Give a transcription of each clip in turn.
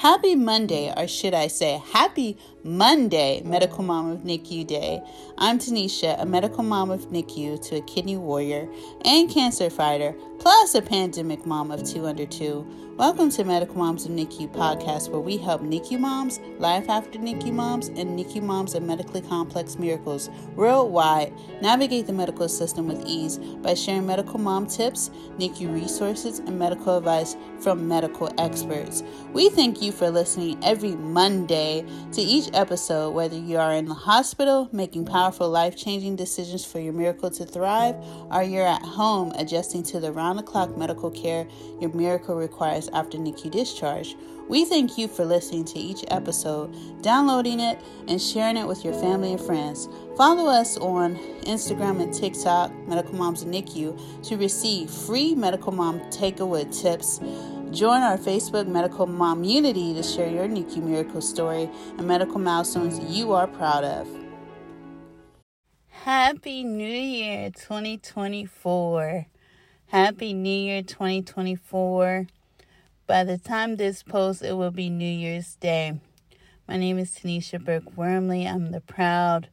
Happy Monday, or should I say, Happy Monday, Medical Mom of NICU Day. I'm Tanisha, a medical mom of NICU to a kidney warrior and cancer fighter, plus a pandemic mom of two under two. Welcome to Medical Moms of NICU podcast, where we help NICU moms, life after NICU moms, and NICU moms of medically complex miracles worldwide navigate the medical system with ease by sharing medical mom tips, NICU resources, and medical advice from medical experts. We thank you for listening every Monday to each episode, whether you are in the hospital making powerful life changing decisions for your miracle to thrive, or you're at home adjusting to the round the clock medical care your miracle requires after NICU discharge. We thank you for listening to each episode, downloading it, and sharing it with your family and friends. Follow us on Instagram and TikTok, Medical Moms of NICU, to receive free Medical Mom Takeaway tips Join our Facebook Medical Momunity to share your NICU miracle story and medical milestones you are proud of. Happy New Year 2024. Happy New Year 2024. By the time this post, it will be New Year's Day. My name is Tanisha Burke Wormley. I'm the proud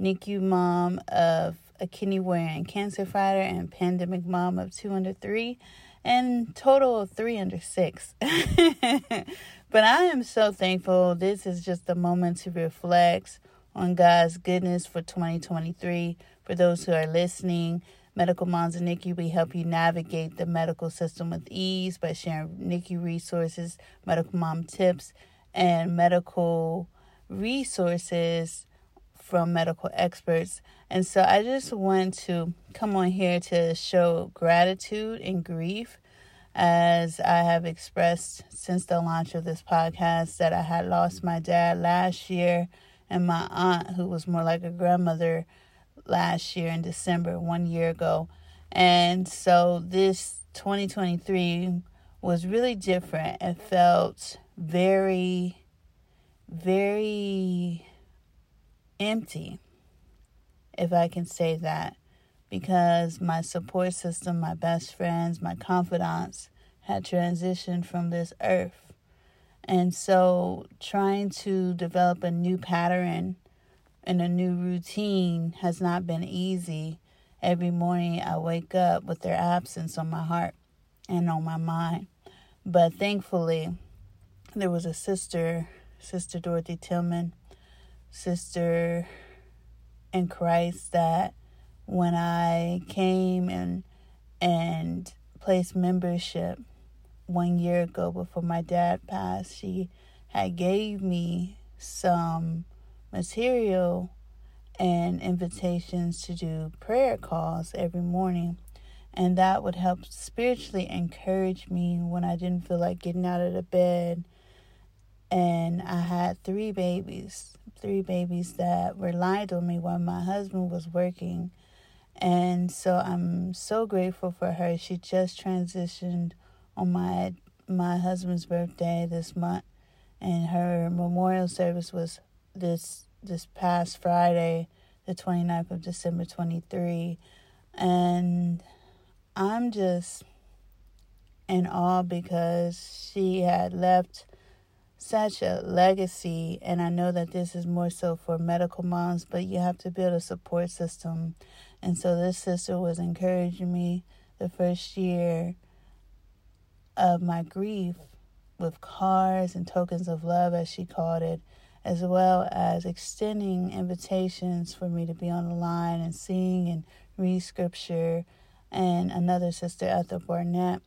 NICU mom of a kidney warrior and cancer fighter and pandemic mom of two under three and total of three under six. but I am so thankful. This is just a moment to reflect on God's goodness for 2023. For those who are listening, Medical Moms of NICU, we help you navigate the medical system with ease by sharing NICU resources, medical mom tips, and medical resources from medical experts. And so I just want to come on here to show gratitude and grief as I have expressed since the launch of this podcast that I had lost my dad last year and my aunt, who was more like a grandmother, last year in December, one year ago. And so this 2023 was really different. It felt very, very empty, if I can say that, because my support system, my best friends, my confidants had transitioned from this earth. And so trying to develop a new pattern and a new routine has not been easy. Every morning I wake up with their absence on my heart and on my mind. But thankfully, there was a sister, Sister Dorothy Tillman, sister in Christ that when I came and and placed membership one year ago before my dad passed, she had gave me some material and invitations to do prayer calls every morning. And that would help spiritually encourage me when I didn't feel like getting out of the bed. And I had three babies three babies that relied on me while my husband was working. And so I'm so grateful for her. She just transitioned on my my husband's birthday this month and her memorial service was this this past Friday, the 29th of December 23. And I'm just in awe because she had left such a legacy and I know that this is more so for medical moms, but you have to build a support system. And so this sister was encouraging me the first year of my grief with cards and tokens of love as she called it, as well as extending invitations for me to be on the line and sing and read scripture and another sister Ethel Barnett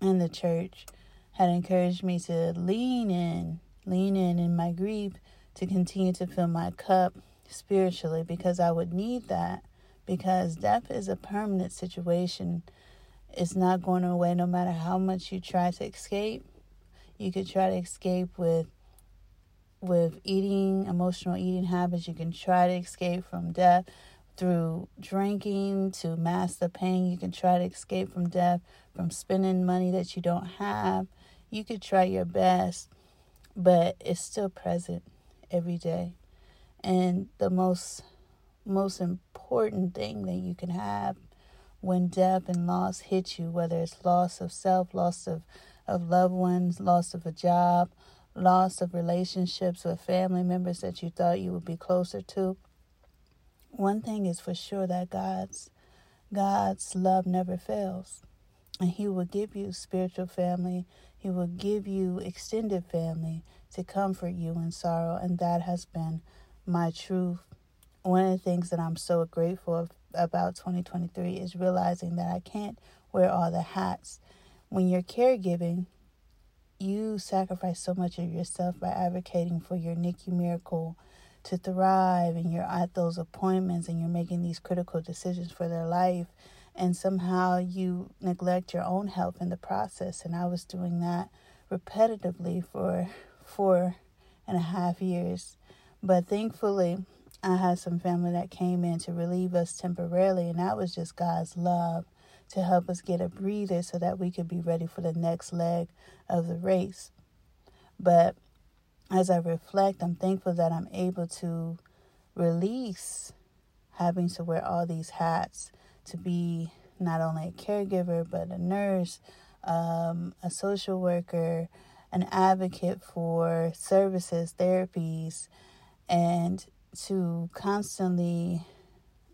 in the church had encouraged me to lean in, lean in in my grief to continue to fill my cup spiritually because I would need that because death is a permanent situation. It's not going away no matter how much you try to escape. You could try to escape with with eating, emotional eating habits. You can try to escape from death through drinking to mask the pain. You can try to escape from death from spending money that you don't have you could try your best, but it's still present every day. And the most most important thing that you can have when death and loss hit you, whether it's loss of self, loss of, of loved ones, loss of a job, loss of relationships with family members that you thought you would be closer to. One thing is for sure that God's God's love never fails. And he will give you spiritual family. He will give you extended family to comfort you in sorrow. And that has been my truth. One of the things that I'm so grateful about 2023 is realizing that I can't wear all the hats. When you're caregiving, you sacrifice so much of yourself by advocating for your NICU miracle to thrive and you're at those appointments and you're making these critical decisions for their life and somehow you neglect your own health in the process. And i was doing that repetitively for four and a half years. But thankfully i had some family that came in to relieve us temporarily and that was just god's love to help us get a breather so that we could be ready for the next leg of the race. But as I reflect, I'm thankful that I'm able to release having to wear all these hats to be not only a caregiver, but a nurse, um, a social worker, an advocate for services, therapies, and to constantly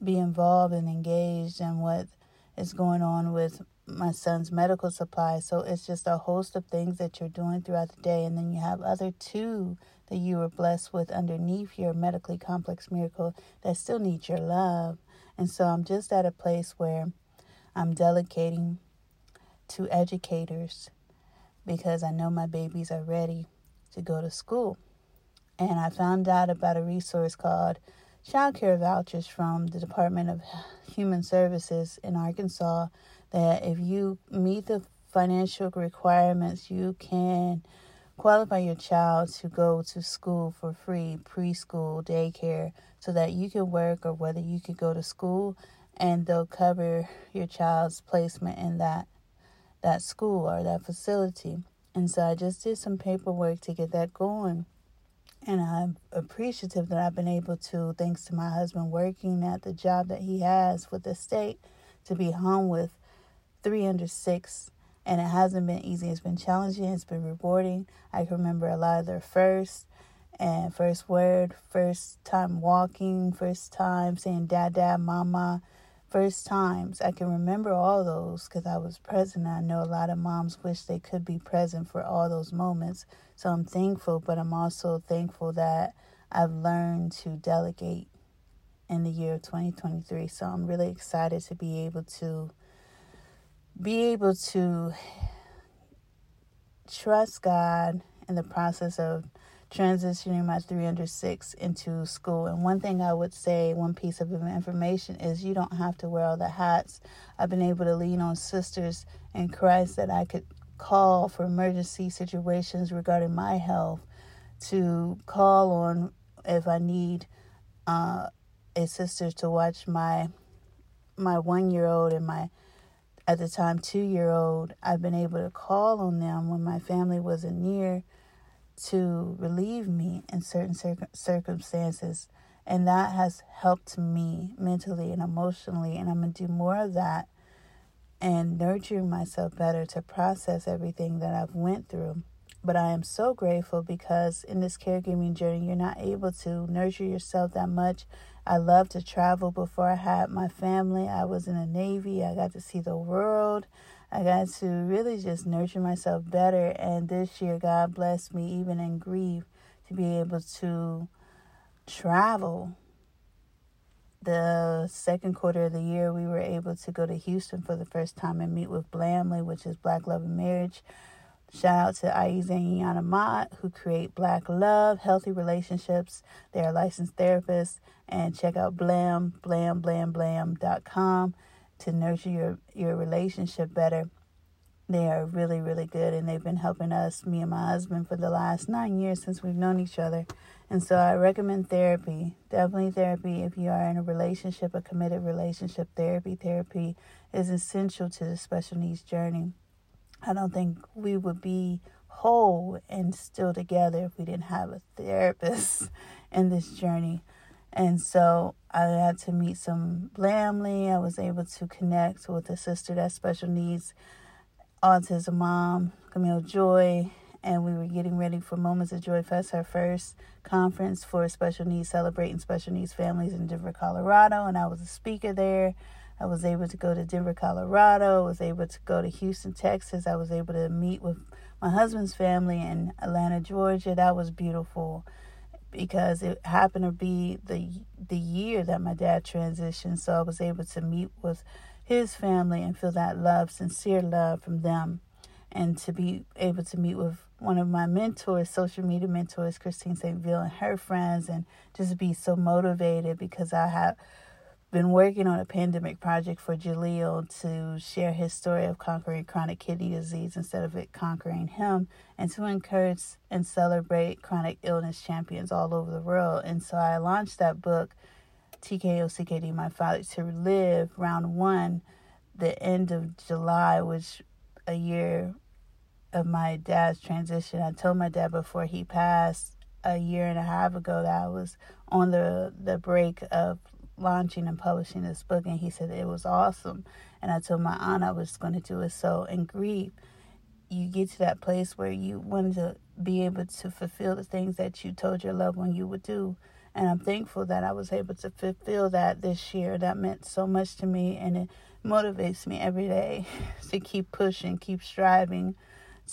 be involved and engaged in what is going on with my son's medical supplies. So it's just a host of things that you're doing throughout the day. And then you have other two that you were blessed with underneath your medically complex miracle that still need your love. And so I'm just at a place where I'm delegating to educators because I know my babies are ready to go to school. And I found out about a resource called Child Care Vouchers from the Department of Human Services in Arkansas that if you meet the financial requirements, you can qualify your child to go to school for free, preschool, daycare, so that you can work or whether you could go to school and they'll cover your child's placement in that that school or that facility. And so I just did some paperwork to get that going. And I'm appreciative that I've been able to, thanks to my husband working at the job that he has with the state, to be home with three under six, and it hasn't been easy. It's been challenging. It's been rewarding. I can remember a lot of their first and first word, first time walking, first time saying dad, dad, mama, first times. I can remember all those because I was present. I know a lot of moms wish they could be present for all those moments. So I'm thankful, but I'm also thankful that I've learned to delegate in the year of 2023. So I'm really excited to be able to be able to trust God in the process of transitioning my 306 into school. And one thing I would say, one piece of information is you don't have to wear all the hats. I've been able to lean on sisters in Christ that I could call for emergency situations regarding my health, to call on if I need uh, a sister to watch my my one year old and my at the time two year old, I've been able to call on them when my family wasn't near to relieve me in certain cir- circumstances. And that has helped me mentally and emotionally. And I'm going to do more of that and nurturing myself better to process everything that I've went through. But I am so grateful because in this caregiving journey, you're not able to nurture yourself that much I loved to travel before I had my family. I was in the Navy. I got to see the world. I got to really just nurture myself better. And this year, God blessed me, even in grief, to be able to travel. The second quarter of the year, we were able to go to Houston for the first time and meet with Blamley, which is Black Love and Marriage. Shout out to Aiza and Yana Mott, who create Black Love, Healthy Relationships. They are licensed therapists. And check out blam, blam, blam, blam.com to nurture your, your relationship better. They are really, really good. And they've been helping us, me and my husband, for the last nine years since we've known each other. And so I recommend therapy. Definitely therapy if you are in a relationship, a committed relationship. Therapy, therapy is essential to the special needs journey. I don't think we would be whole and still together if we didn't have a therapist in this journey. And so I had to meet some Blamley. I was able to connect with a sister that special needs autism mom, Camille Joy, and we were getting ready for Moments of Joy Fest, our first conference for special needs, celebrating special needs families in Denver, Colorado. And I was a speaker there. I was able to go to Denver, Colorado. I was able to go to Houston, Texas. I was able to meet with my husband's family in Atlanta, Georgia. That was beautiful because it happened to be the the year that my dad transitioned. So I was able to meet with his family and feel that love, sincere love from them, and to be able to meet with one of my mentors, social media mentors, Christine St. Ville, and her friends, and just be so motivated because I have been working on a pandemic project for Jaleel to share his story of conquering chronic kidney disease instead of it conquering him, and to encourage and celebrate chronic illness champions all over the world. And so I launched that book, TKO CKD My Father to Live, round one, the end of July, which a year of my dad's transition. I told my dad before he passed a year and a half ago that I was on the the break of launching and publishing this book, and he said it was awesome. And I told my aunt I was going to do it. So in grief, you get to that place where you want to be able to fulfill the things that you told your loved one you would do. And I'm thankful that I was able to fulfill that this year. That meant so much to me, and it motivates me every day to keep pushing, keep striving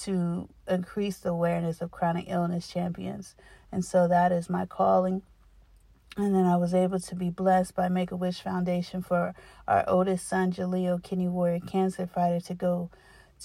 to increase the awareness of chronic illness champions. And so that is my calling. And then I was able to be blessed by Make a Wish Foundation for our oldest son, Jaleel Kidney Warrior Cancer Fighter, to go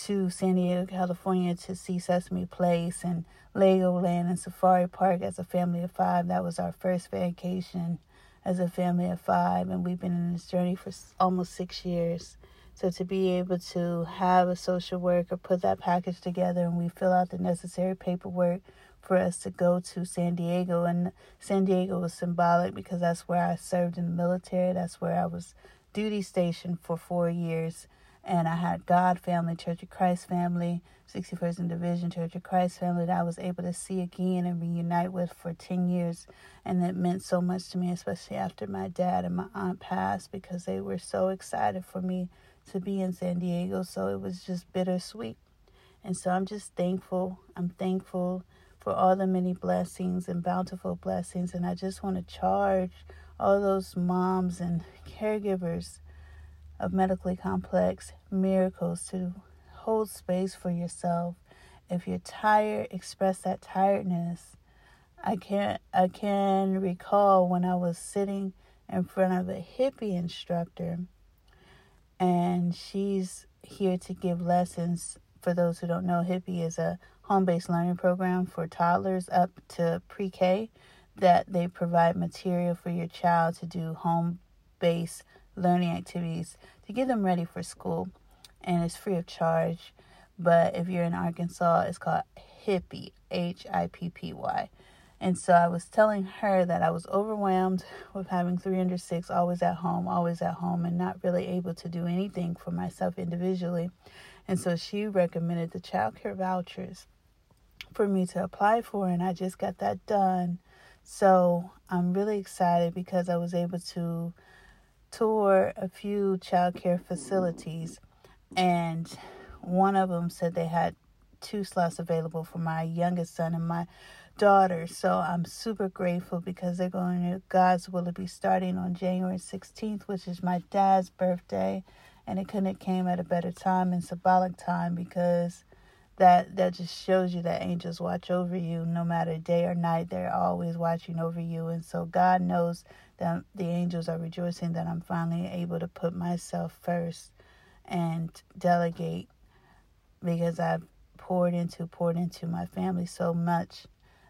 to San Diego, California to see Sesame Place and Legoland and Safari Park as a family of five. That was our first vacation as a family of five, and we've been in this journey for almost six years. So to be able to have a social worker put that package together and we fill out the necessary paperwork for us to go to San Diego and San Diego was symbolic because that's where I served in the military. That's where I was duty stationed for 4 years and I had God family, Church of Christ family, 61st Division Church of Christ family that I was able to see again and reunite with for 10 years. And it meant so much to me, especially after my dad and my aunt passed, because they were so excited for me to be in San Diego, so it was just bittersweet. And so I'm just thankful. I'm thankful for all the many blessings and bountiful blessings. And I just want to charge all those moms and caregivers of medically complex miracles to hold space for yourself. If you're tired, express that tiredness. I can't I can recall when I was sitting in front of a HIPPY instructor and she's here to give lessons. For those who don't know, HIPPY is a home based learning program for toddlers up to pre K that they provide material for your child to do home based learning activities to get them ready for school. And it's free of charge. But if you're in Arkansas, it's called HIPPY, H I P P Y. And so I was telling her that I was overwhelmed with having 306 always at home, always at home, and not really able to do anything for myself individually. And so she recommended the child care vouchers for me to apply for, and I just got that done. So I'm really excited because I was able to tour a few child care facilities, and one of them said they had two slots available for my youngest son and my daughter. So I'm super grateful because they're going to God's will to be starting on January 16th, which is my dad's birthday. And it couldn't have came at a better time and symbolic time because that that just shows you that angels watch over you no matter day or night. They're always watching over you. And so God knows that the angels are rejoicing that I'm finally able to put myself first and delegate because I've poured into poured into my family so much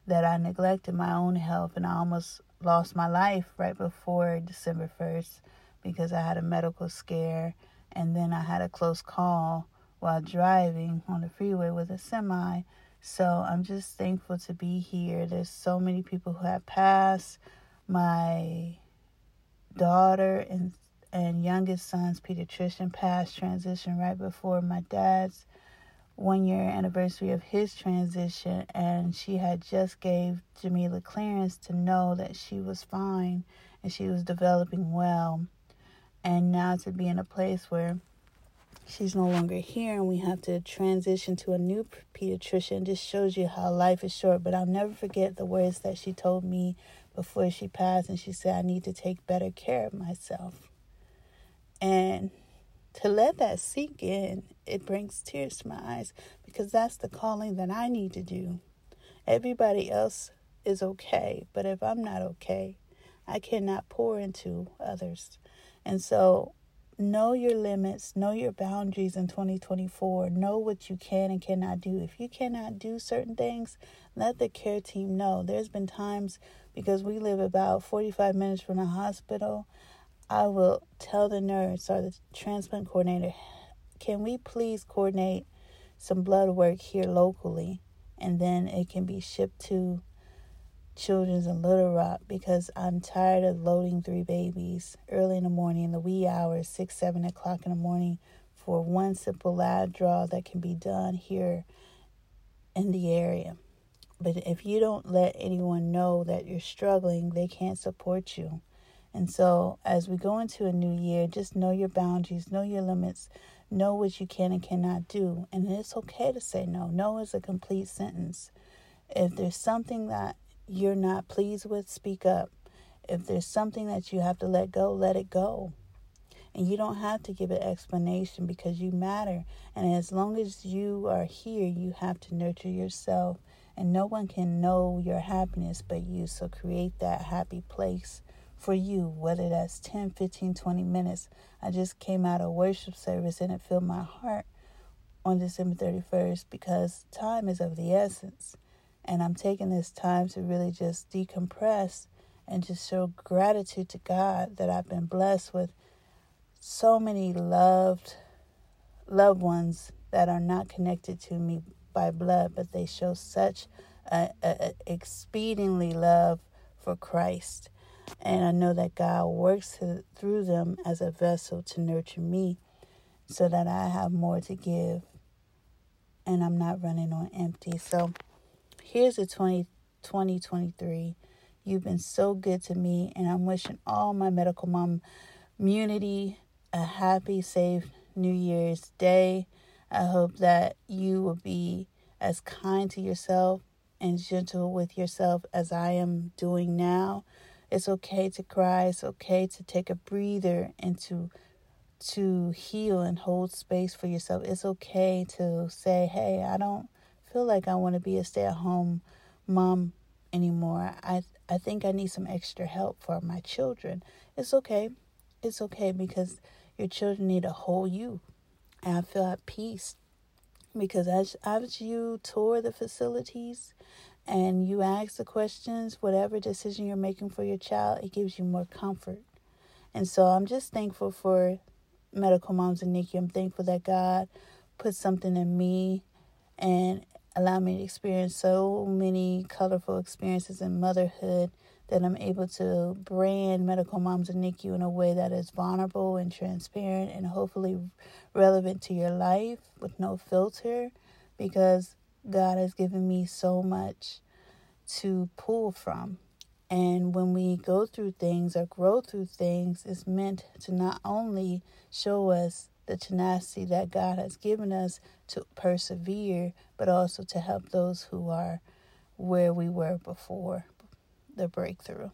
that I neglected my own health and I almost lost my life right before December 1st because I had a medical scare and then I had a close call while driving on the freeway with a semi. So I'm just thankful to be here. There's so many people who have passed. My daughter and and youngest son's pediatrician passed transition right before my dad's one year anniversary of his transition and she had just gave Jamila clearance to know that she was fine and she was developing well and now to be in a place where she's no longer here and we have to transition to a new pediatrician. Just shows you how life is short. But I'll never forget the words that she told me before she passed. And she said, I need to take better care of myself. To let that sink in, it brings tears to my eyes because that's the calling that I need to do. Everybody else is okay, but if I'm not okay, I cannot pour into others. And so know your limits, know your boundaries in 2024, know what you can and cannot do. If you cannot do certain things, let the care team know. There's been times because we live about 45 minutes from the hospital, I will tell the nurse or the transplant coordinator, can we please coordinate some blood work here locally and then it can be shipped to Children's in Little Rock because I'm tired of loading three babies early in the morning, in the wee hours, six, seven o'clock in the morning, for one simple lab draw that can be done here in the area. But if you don't let anyone know that you're struggling, they can't support you. And so, as we go into a new year, just know your boundaries, know your limits, know what you can and cannot do. And it's okay to say no. No is a complete sentence. If there's something that you're not pleased with, speak up. If there's something that you have to let go, let it go. And you don't have to give an explanation because you matter. And as long as you are here, you have to nurture yourself. And no one can know your happiness but you. So create that happy place for you, whether that's 10, 15, 20 minutes. I just came out of worship service and it filled my heart on December 31st because time is of the essence. And I'm taking this time to really just decompress and just show gratitude to God that I've been blessed with so many loved loved ones that are not connected to me by blood, but they show such a, a, a exceedingly love for Christ. And I know that God works through them as a vessel to nurture me so that I have more to give and I'm not running on empty. So here's the 20, 2023. You've been so good to me, and I'm wishing all my medical mom community a happy, safe New Year's Day. I hope that you will be as kind to yourself and gentle with yourself as I am doing now. It's okay to cry. It's okay to take a breather and to to heal and hold space for yourself. It's okay to say, "Hey, I don't feel like I want to be a stay at home mom anymore. I I think I need some extra help for my children. It's okay. It's okay because your children need a whole you. And I feel at peace because as as you tour the facilities and you ask the questions, whatever decision you're making for your child, it gives you more comfort. And so I'm just thankful for medical moms of NICU. I'm thankful that God put something in me and allow me to experience so many colorful experiences in motherhood that I'm able to brand Medical Moms of NICU in a way that is vulnerable and transparent and hopefully relevant to your life with no filter because God has given me so much to pull from. And when we go through things or grow through things, it's meant to not only show us the tenacity that God has given us to persevere, but also to help those who are where we were before the breakthrough.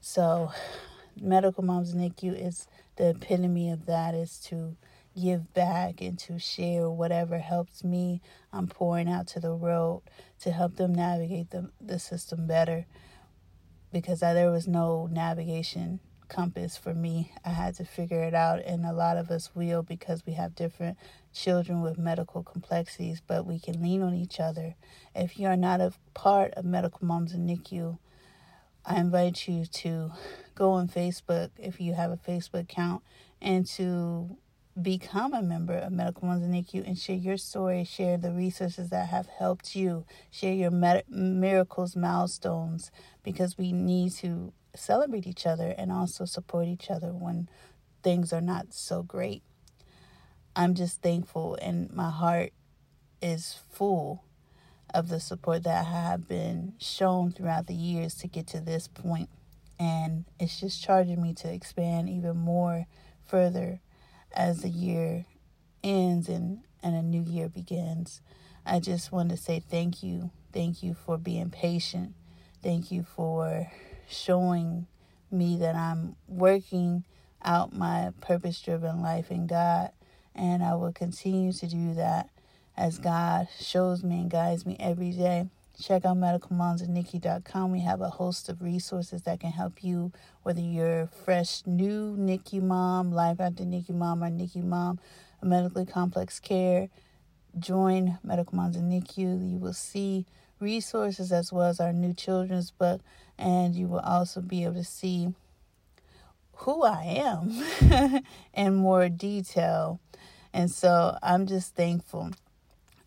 So, Medical Moms NICU is the epitome of that is to give back and to share whatever helps me. I'm pouring out to the world to help them navigate the, the system better because I, there was no navigation compass for me. I had to figure it out, and a lot of us will because we have different children with medical complexities, but we can lean on each other. If you are not a part of Medical Moms of NICU, I invite you to go on Facebook if you have a Facebook account and to become a member of Medical Moms of NICU and share your story, share the resources that have helped you, share your med- miracles, milestones, because we need to celebrate each other and also support each other when things are not so great. I'm just thankful, and my heart is full of the support that I have been shown throughout the years to get to this point. And it's just charging me to expand even more further as the year ends and, and a new year begins. I just want to say thank you. Thank you for being patient. Thank you for showing me that I'm working out my purpose driven life in God. And I will continue to do that as God shows me and guides me every day. Check out medicalmomsofnicu.com. We have a host of resources that can help you, whether you're fresh, new NICU mom, life after NICU mom, or NICU mom, medically complex care. Join Medical Moms of NICU. You will see resources as well as our new children's book, and you will also be able to see who I am in more detail. And so I'm just thankful.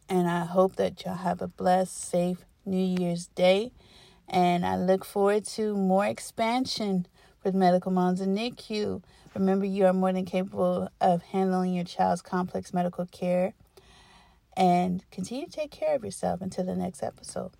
And I hope that y'all have a blessed, safe, New Year's Day. And I look forward to more expansion with Medical Moms of NICU. Remember, you are more than capable of handling your child's complex medical care. And continue to take care of yourself until the next episode.